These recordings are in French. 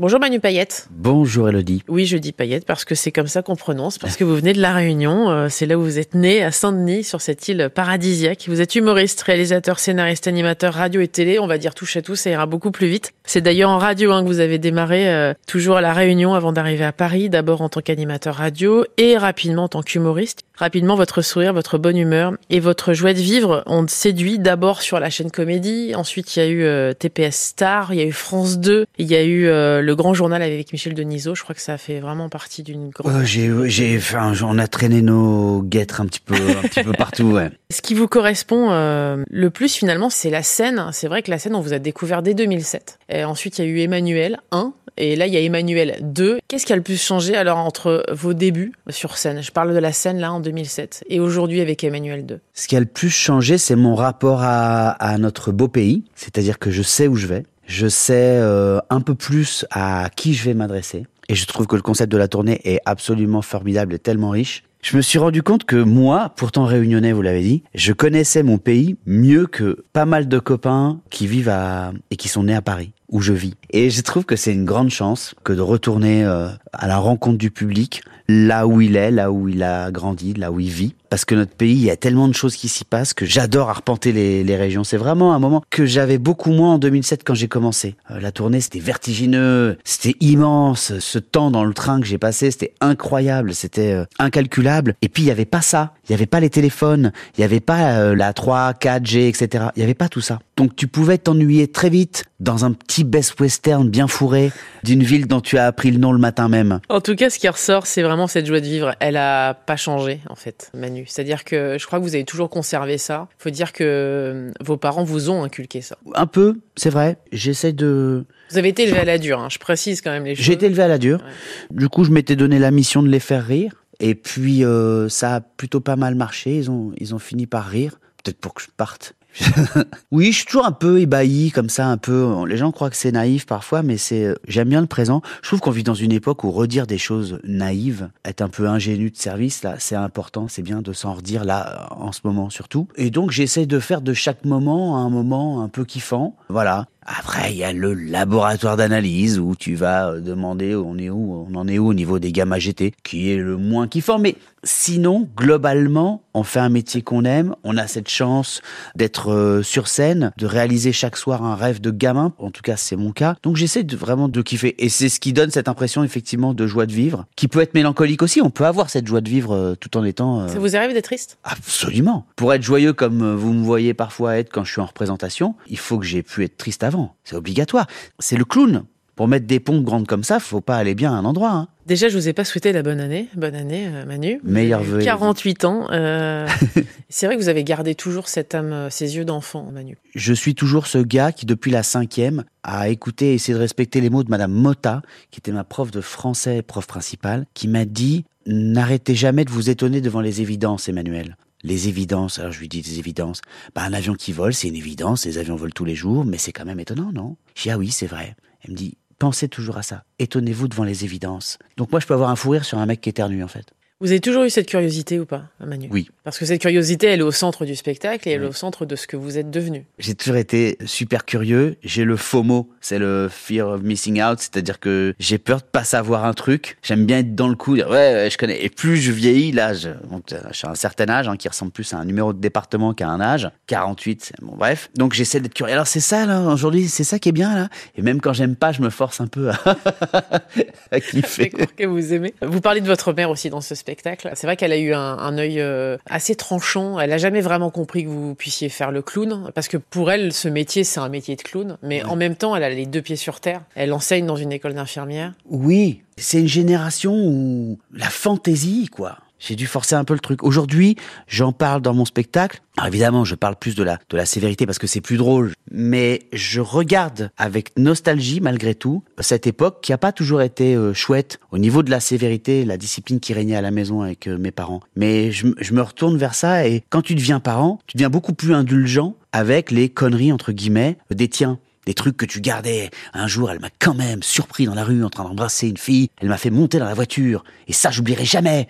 Bonjour Manu Payette. Bonjour Elodie. Oui, je dis Payette parce que c'est comme ça qu'on prononce, parce que vous venez de La Réunion, euh, c'est là où vous êtes né, à Saint-Denis, sur cette île paradisiaque. Vous êtes humoriste, réalisateur, scénariste, animateur, radio et télé, on va dire touche à tout, ça ira beaucoup plus vite. C'est d'ailleurs en radio hein, que vous avez démarré, euh, toujours à La Réunion avant d'arriver à Paris, d'abord en tant qu'animateur radio et rapidement en tant qu'humoriste. Rapidement, votre sourire, votre bonne humeur et votre joie de vivre ont séduit d'abord sur la chaîne Comédie, ensuite il y a eu euh, TPS Star, il y a eu France 2, il y a eu le grand journal avec Michel Denisot. Je crois que ça fait vraiment partie d'une grande. Euh, j'ai, j'ai, enfin, on a traîné nos guêtres un petit peu, un petit peu partout. Ouais. Ce qui vous correspond euh, le plus finalement, c'est la scène. C'est vrai que la scène, on vous a découvert dès 2007. Et ensuite, il y a eu Emmanuel 1. Et là, il y a Emmanuel 2. Qu'est-ce qui a le plus changé alors entre vos débuts sur scène? Je parle de la scène là en 2007 et aujourd'hui avec Emmanuel 2. Ce qui a le plus changé, c'est mon rapport à, à notre beau pays. C'est-à-dire que je sais où je vais je sais euh, un peu plus à qui je vais m'adresser. Et je trouve que le concept de la tournée est absolument formidable et tellement riche. Je me suis rendu compte que moi, pourtant réunionnais, vous l'avez dit, je connaissais mon pays mieux que pas mal de copains qui vivent à et qui sont nés à Paris où je vis. Et je trouve que c'est une grande chance que de retourner euh, à la rencontre du public, là où il est, là où il a grandi, là où il vit. Parce que notre pays, il y a tellement de choses qui s'y passent que j'adore arpenter les, les régions. C'est vraiment un moment que j'avais beaucoup moins en 2007 quand j'ai commencé. Euh, la tournée, c'était vertigineux, c'était immense. Ce temps dans le train que j'ai passé, c'était incroyable, c'était euh, incalculable. Et puis, il n'y avait pas ça. Il n'y avait pas les téléphones, il n'y avait pas la 3, 4G, etc. Il n'y avait pas tout ça. Donc, tu pouvais t'ennuyer très vite dans un petit best western bien fourré d'une ville dont tu as appris le nom le matin même. En tout cas, ce qui ressort, c'est vraiment cette joie de vivre. Elle a pas changé, en fait, Manu. C'est-à-dire que je crois que vous avez toujours conservé ça. Il faut dire que euh, vos parents vous ont inculqué ça. Un peu, c'est vrai. J'essaie de... Vous avez été élevé à la dure, hein. je précise quand même les choses. J'ai été élevé à la dure. Ouais. Du coup, je m'étais donné la mission de les faire rire. Et puis, euh, ça a plutôt pas mal marché. Ils ont, ils ont fini par rire. Peut-être pour que je parte. oui, je suis toujours un peu ébahi comme ça, un peu. Les gens croient que c'est naïf parfois, mais c'est. J'aime bien le présent. Je trouve qu'on vit dans une époque où redire des choses naïves, être un peu ingénu de service, là, c'est important. C'est bien de s'en redire là, en ce moment surtout. Et donc, j'essaie de faire de chaque moment un moment un peu kiffant. Voilà. Après, il y a le laboratoire d'analyse où tu vas demander on est où, on en est où au niveau des gamma GT, qui est le moins kiffant. Mais sinon, globalement, on fait un métier qu'on aime. On a cette chance d'être sur scène, de réaliser chaque soir un rêve de gamin. En tout cas, c'est mon cas. Donc, j'essaie de, vraiment de kiffer. Et c'est ce qui donne cette impression, effectivement, de joie de vivre, qui peut être mélancolique aussi. On peut avoir cette joie de vivre euh, tout en étant. Ça vous arrive d'être triste? Absolument. Pour être joyeux comme vous me voyez parfois être quand je suis en représentation, il faut que j'ai pu être triste avant. C'est obligatoire. C'est le clown. Pour mettre des pompes grandes comme ça, faut pas aller bien à un endroit. Hein. Déjà, je vous ai pas souhaité la bonne année. Bonne année, euh, Manu. Meilleur vœu. 48 ans. Euh... c'est vrai que vous avez gardé toujours cette âme, ces yeux d'enfant, Manu. Je suis toujours ce gars qui, depuis la cinquième, a écouté et essayé de respecter les mots de Madame Mota, qui était ma prof de français, prof principale, qui m'a dit n'arrêtez jamais de vous étonner devant les évidences, Emmanuel les évidences. Alors je lui dis des évidences. Bah, un avion qui vole, c'est une évidence. Les avions volent tous les jours, mais c'est quand même étonnant, non? Je dis ah oui, c'est vrai. Elle me dit pensez toujours à ça. Étonnez-vous devant les évidences. Donc moi, je peux avoir un fou rire sur un mec qui éternue en fait. Vous avez toujours eu cette curiosité ou pas, Manu? Oui. Parce que cette curiosité, elle est au centre du spectacle et elle est au centre de ce que vous êtes devenu. J'ai toujours été super curieux. J'ai le FOMO, c'est le fear of missing out, c'est-à-dire que j'ai peur de pas savoir un truc. J'aime bien être dans le coup, dire ouais, je connais. Et plus je vieillis, là, je, donc, je suis à un certain âge, hein, qui ressemble plus à un numéro de département qu'à un âge. 48, bon bref. Donc j'essaie d'être curieux. Alors c'est ça là, aujourd'hui, c'est ça qui est bien là. Et même quand j'aime pas, je me force un peu à, à kiffer. que vous aimez. Vous parlez de votre mère aussi dans ce spectacle. C'est vrai qu'elle a eu un, un œil euh, assez tranchant. Elle a jamais vraiment compris que vous puissiez faire le clown, parce que pour elle, ce métier, c'est un métier de clown. Mais ouais. en même temps, elle a les deux pieds sur terre. Elle enseigne dans une école d'infirmière. Oui, c'est une génération où la fantaisie, quoi. J'ai dû forcer un peu le truc. Aujourd'hui, j'en parle dans mon spectacle. Alors évidemment, je parle plus de la, de la sévérité parce que c'est plus drôle. Mais je regarde avec nostalgie, malgré tout, cette époque qui a pas toujours été euh, chouette au niveau de la sévérité, la discipline qui régnait à la maison avec euh, mes parents. Mais je, je me retourne vers ça et quand tu deviens parent, tu deviens beaucoup plus indulgent avec les conneries, entre guillemets, des tiens des trucs que tu gardais. Un jour, elle m'a quand même surpris dans la rue en train d'embrasser une fille. Elle m'a fait monter dans la voiture. Et ça, j'oublierai jamais.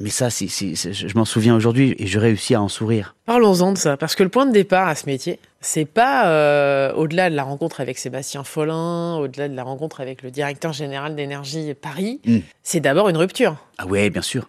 Mais ça, je m'en souviens aujourd'hui et je réussis à en sourire. Parlons-en de ça, parce que le point de départ à ce métier, c'est pas euh, au-delà de la rencontre avec Sébastien Follin, au-delà de la rencontre avec le directeur général d'énergie Paris, mm. c'est d'abord une rupture. Ah ouais, bien sûr.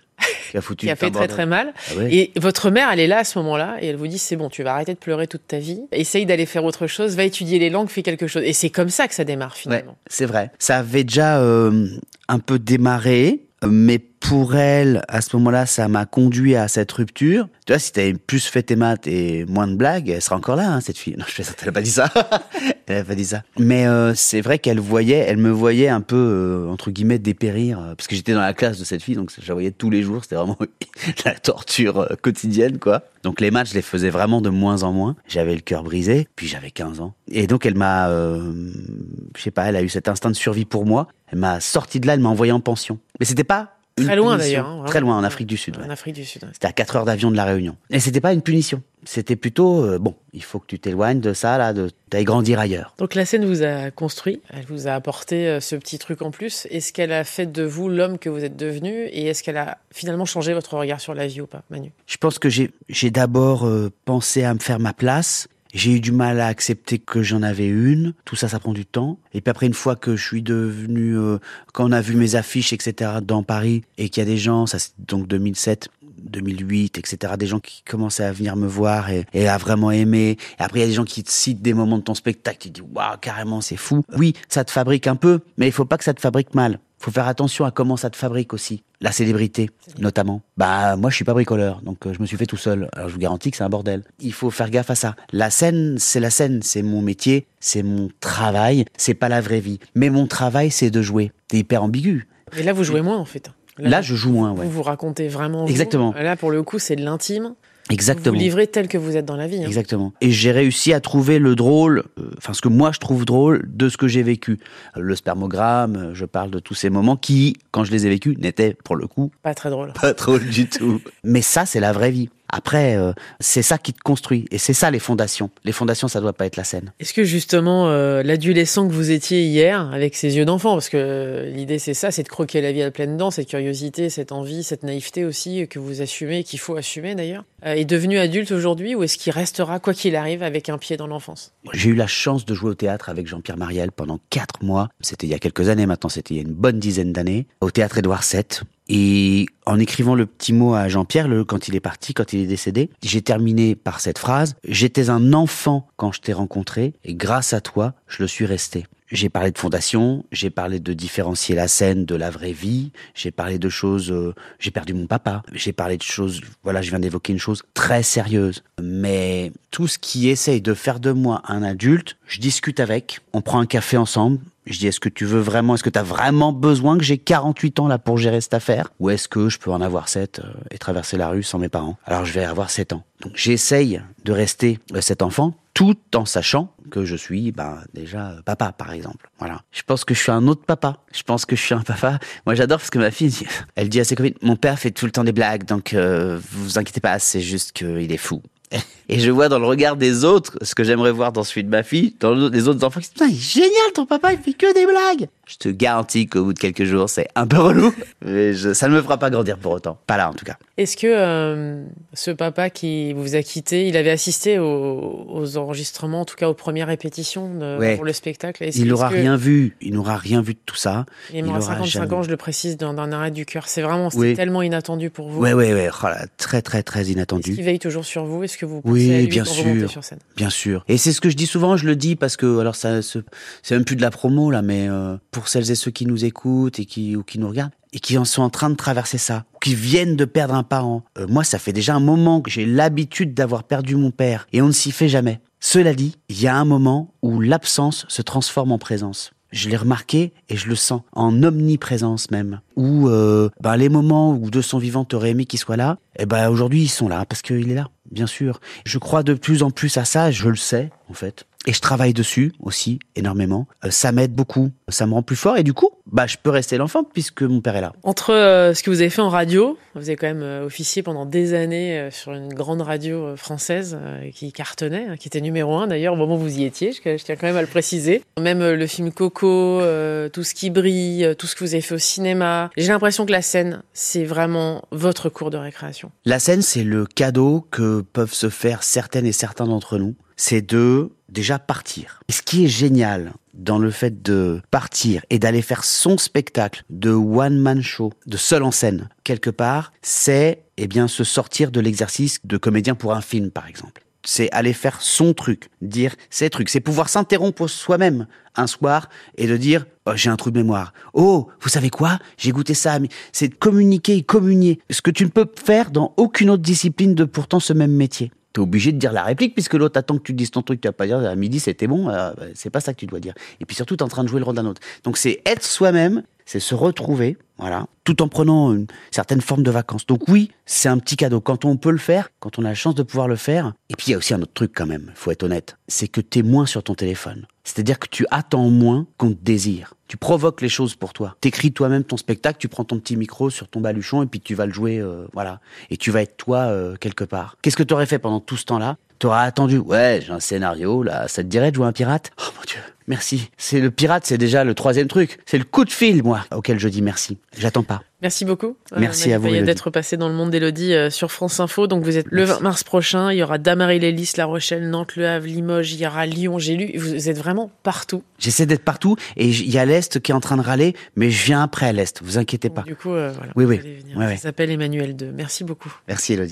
Qui a, foutu qui a fait très très mal. Ah et votre mère, elle est là à ce moment-là et elle vous dit c'est bon, tu vas arrêter de pleurer toute ta vie, essaye d'aller faire autre chose, va étudier les langues, fais quelque chose. Et c'est comme ça que ça démarre finalement. Ouais, c'est vrai. Ça avait déjà euh, un peu démarré, mais pour elle, à ce moment-là, ça m'a conduit à cette rupture. Tu vois, si t'avais plus fait tes maths et moins de blagues, elle serait encore là, hein, cette fille. Non, je fais ça, elle pas dit ça. elle a pas dit ça. Mais euh, c'est vrai qu'elle voyait, elle me voyait un peu, euh, entre guillemets, dépérir, euh, parce que j'étais dans la classe de cette fille, donc je la voyais tous les jours, c'était vraiment la torture quotidienne, quoi. Donc les maths, je les faisais vraiment de moins en moins. J'avais le cœur brisé, puis j'avais 15 ans. Et donc elle m'a, je sais pas, elle a eu cet instinct de survie pour moi. Elle m'a sorti de là, elle m'a envoyé en pension. Mais c'était pas Très loin d'ailleurs. Hein, très loin, en Afrique du Sud. En Afrique du Sud. C'était à 4 heures d'avion de la Réunion. Et c'était pas une punition. C'était plutôt, euh, bon, il faut que tu t'éloignes de ça, là, d'aller grandir ailleurs. Donc la scène vous a construit, elle vous a apporté euh, ce petit truc en plus. Est-ce qu'elle a fait de vous l'homme que vous êtes devenu? Et est-ce qu'elle a finalement changé votre regard sur la vie ou pas, Manu? Je pense que j'ai d'abord euh, pensé à me faire ma place. J'ai eu du mal à accepter que j'en avais une. Tout ça, ça prend du temps. Et puis après, une fois que je suis devenu, euh, quand on a vu mes affiches, etc., dans Paris, et qu'il y a des gens, ça c'est donc 2007, 2008, etc. Des gens qui commençaient à venir me voir et, à vraiment aimer. Et après, il y a des gens qui te citent des moments de ton spectacle. Tu te dis, waouh, carrément, c'est fou. Oui, ça te fabrique un peu, mais il faut pas que ça te fabrique mal faut faire attention à comment ça te fabrique aussi. La célébrité, notamment. Bah, moi, je suis pas bricoleur, donc euh, je me suis fait tout seul. Alors, je vous garantis que c'est un bordel. Il faut faire gaffe à ça. La scène, c'est la scène. C'est mon métier, c'est mon travail. C'est pas la vraie vie. Mais mon travail, c'est de jouer. C'est hyper ambigu. Et là, vous jouez moins, en fait. Là, je joue moins, ouais. Vous vous racontez vraiment. Exactement. Là, pour le coup, c'est de l'intime. Exactement. Vous, livrez tel que vous êtes dans la vie. Hein. Exactement. Et j'ai réussi à trouver le drôle, euh, enfin ce que moi je trouve drôle de ce que j'ai vécu. Le spermogramme, euh, je parle de tous ces moments qui, quand je les ai vécus, n'étaient pour le coup pas très drôles. Pas drôle du tout. Mais ça, c'est la vraie vie. Après, euh, c'est ça qui te construit. Et c'est ça les fondations. Les fondations, ça doit pas être la scène. Est-ce que justement, euh, l'adolescent que vous étiez hier, avec ses yeux d'enfant, parce que l'idée c'est ça, c'est de croquer la vie à pleine dents, cette curiosité, cette envie, cette naïveté aussi que vous assumez, qu'il faut assumer d'ailleurs, euh, est devenu adulte aujourd'hui ou est-ce qu'il restera, quoi qu'il arrive, avec un pied dans l'enfance? J'ai eu la chance de jouer au théâtre avec Jean-Pierre Mariel pendant quatre mois. C'était il y a quelques années maintenant, c'était il y a une bonne dizaine d'années, au théâtre Édouard VII. Et en écrivant le petit mot à Jean-Pierre, quand il est parti, quand il est décédé, j'ai terminé par cette phrase J'étais un enfant quand je t'ai rencontré, et grâce à toi, je le suis resté. J'ai parlé de fondation, j'ai parlé de différencier la scène de la vraie vie, j'ai parlé de choses, euh, j'ai perdu mon papa, j'ai parlé de choses, voilà, je viens d'évoquer une chose très sérieuse. Mais tout ce qui essaye de faire de moi un adulte, je discute avec, on prend un café ensemble, je dis, est-ce que tu veux vraiment, est-ce que tu as vraiment besoin que j'ai 48 ans là pour gérer cette affaire? Ou est-ce que je peux en avoir 7 euh, et traverser la rue sans mes parents? Alors je vais avoir 7 ans. Donc j'essaye de rester euh, cet enfant tout en sachant que je suis ben, déjà euh, papa, par exemple. Voilà. Je pense que je suis un autre papa. Je pense que je suis un papa. Moi, j'adore parce que ma fille, elle dit à ses copines, mon père fait tout le temps des blagues, donc vous vous inquiétez pas, c'est juste qu'il est fou. Et je vois dans le regard des autres ce que j'aimerais voir dans celui de ma fille, dans les autres enfants qui disent, putain, il est génial, ton papa, il fait que des blagues. Je te garantis qu'au bout de quelques jours, c'est un peu relou, mais ça ne me fera pas grandir pour autant. Pas là, en tout cas. Est-ce que euh, ce papa qui vous a quitté, il avait assisté aux, enregistrements, en tout cas aux premières répétitions pour le spectacle? Il n'aura rien vu. Il n'aura rien vu de tout ça. Il, il aura 55 ans, je le précise, d'un arrêt du cœur. C'est vraiment tellement inattendu pour vous. Oui, oui, oui. très, très, très inattendu. Est-ce qu'il veille toujours sur vous? Est-ce que vous pensez oui, à lui bien sûr, sur scène? Bien sûr. Et c'est ce que je dis souvent. Je le dis parce que alors ça, c'est même plus de la promo là, mais euh, pour celles et ceux qui nous écoutent et qui, ou qui nous regardent, et qui en sont en train de traverser ça, ou qui viennent de perdre un parent. Euh, moi, ça fait déjà un moment que j'ai l'habitude d'avoir perdu mon père, et on ne s'y fait jamais. Cela dit, il y a un moment où l'absence se transforme en présence. Je l'ai remarqué et je le sens en omniprésence même. Où euh, ben, les moments où de son vivant t'aurais aimé qu'il soit là, eh ben aujourd'hui ils sont là parce qu'il est là, bien sûr. Je crois de plus en plus à ça, je le sais en fait. Et je travaille dessus aussi énormément. Euh, ça m'aide beaucoup, ça me rend plus fort et du coup, bah je peux rester l'enfant puisque mon père est là. Entre euh, ce que vous avez fait en radio, vous avez quand même euh, officié pendant des années sur une grande radio française qui cartonnait, hein, qui était numéro un d'ailleurs au moment où vous y étiez, je, je, tiens quand même à le préciser. Même le film Coco, tout ce qui brille, tout ce que vous avez fait au cinéma. J'ai l'impression que la scène, c'est vraiment votre cours de récréation. La scène, c'est le cadeau que peuvent se faire certaines et certains d'entre nous. C'est de déjà partir. Et ce qui est génial dans le fait de partir et d'aller faire son spectacle de one man show, de seul en scène, quelque part, c'est eh bien se sortir de l'exercice de comédien pour un film par exemple. C'est aller faire son truc, dire ses trucs, c'est pouvoir s'interrompre soi-même un soir et de dire oh, j'ai un trou de mémoire. Oh, vous savez quoi? J'ai goûté ça. C'est communiquer et communier. Ce que tu ne peux faire dans aucune autre discipline de pourtant ce même métier t'es obligé de dire la réplique puisque l'autre attend que tu dises ton truc, tu vas pas dire à midi c'était bon, euh, c'est pas ça que tu dois dire. Et puis surtout, tu es en train de jouer le rôle d'un autre. Donc c'est être soi-même, c'est se retrouver, voilà, tout en prenant une certaine forme de vacances. Donc oui, c'est un petit cadeau quand on peut le faire, quand on a la chance de pouvoir le faire. Et puis il y a aussi un autre truc quand même, faut être honnête, c'est que tu es moins sur ton téléphone. C'est-à-dire que tu attends moins qu'on te désire. Tu provoques les choses pour toi. T'écris toi-même ton spectacle, tu prends ton petit micro sur ton baluchon et puis tu vas le jouer, euh, voilà. Et tu vas être toi euh, quelque part. Qu'est-ce que tu aurais fait pendant tout ce temps-là? T'auras attendu. Ouais, j'ai un scénario là. Ça te dirait de jouer un pirate? Oh mon dieu. Merci. C'est le pirate, c'est déjà le troisième truc. C'est le coup de fil, moi, auquel je dis merci. J'attends pas. Merci beaucoup. Euh, merci à vous. d'être passé dans le monde d'Elodie euh, sur France Info. Donc vous êtes le 20 mars prochain. Il y aura Damary-Lélis, La Rochelle, Nantes, Le Havre, Limoges. Il y aura Lyon. J'ai lu. Vous êtes vraiment partout. J'essaie d'être partout et il y a l'Est qui est en train de râler, mais je viens après à l'Est. Vous inquiétez pas. Du coup, euh, voilà. Oui, oui. Ça s'appelle Emmanuel II. Merci beaucoup. Merci Elodie.